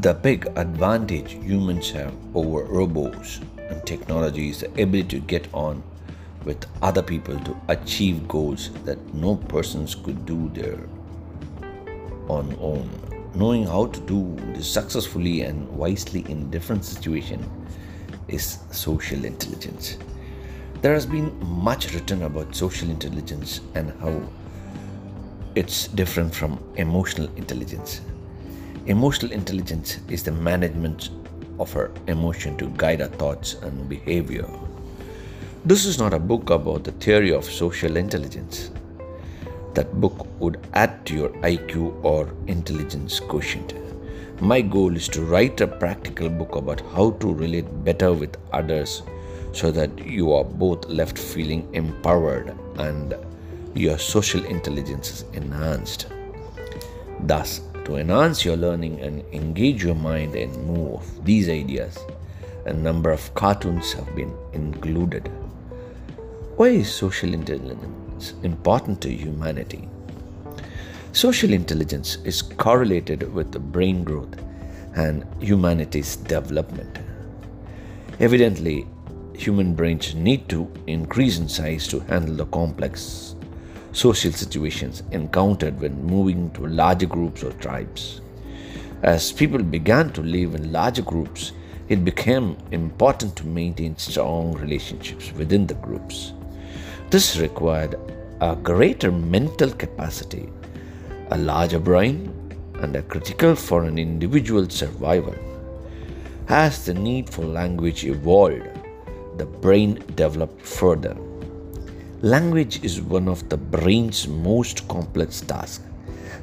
The big advantage humans have over robots and technology is the ability to get on with other people to achieve goals that no persons could do there on own. Knowing how to do this successfully and wisely in different situations is social intelligence. There has been much written about social intelligence and how it's different from emotional intelligence. Emotional intelligence is the management of our emotion to guide our thoughts and behavior. This is not a book about the theory of social intelligence. That book would add to your IQ or intelligence quotient. My goal is to write a practical book about how to relate better with others so that you are both left feeling empowered and your social intelligence is enhanced. Thus, to enhance your learning and engage your mind and move these ideas, a number of cartoons have been included. Why is social intelligence important to humanity? Social intelligence is correlated with the brain growth and humanity's development. Evidently, human brains need to increase in size to handle the complex social situations encountered when moving to larger groups or tribes. As people began to live in larger groups, it became important to maintain strong relationships within the groups. This required a greater mental capacity, a larger brain, and a critical for an individual's survival. As the need for language evolved, the brain developed further. Language is one of the brain's most complex tasks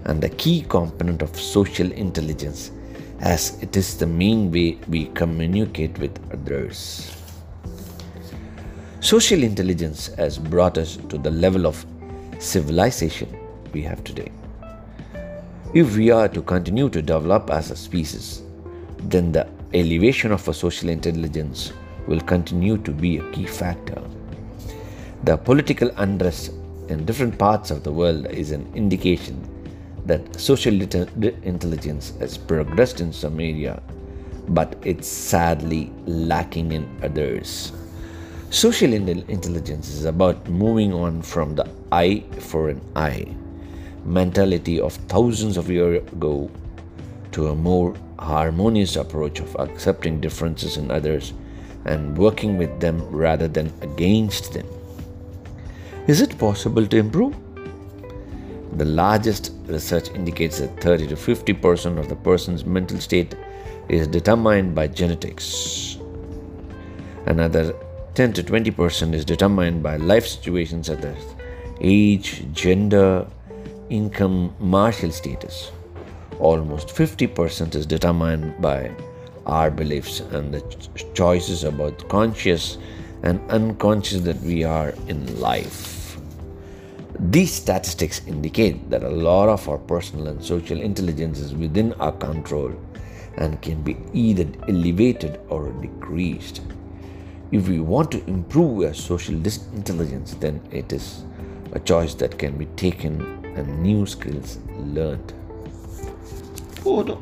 and a key component of social intelligence as it is the main way we communicate with others. Social intelligence has brought us to the level of civilization we have today. If we are to continue to develop as a species, then the elevation of our social intelligence will continue to be a key factor. The political unrest in different parts of the world is an indication that social intelligence has progressed in some area, but it's sadly lacking in others. Social intelligence is about moving on from the eye for an eye mentality of thousands of years ago to a more harmonious approach of accepting differences in others and working with them rather than against them. Is it possible to improve? The largest research indicates that 30 to 50 percent of the person's mental state is determined by genetics. Another 10 to 20 percent is determined by life situations such as age, gender, income, marital status. Almost 50 percent is determined by our beliefs and the choices about conscious and unconscious that we are in life. These statistics indicate that a lot of our personal and social intelligence is within our control and can be either elevated or decreased. If we want to improve our social intelligence, then it is a choice that can be taken and new skills learned. Photo.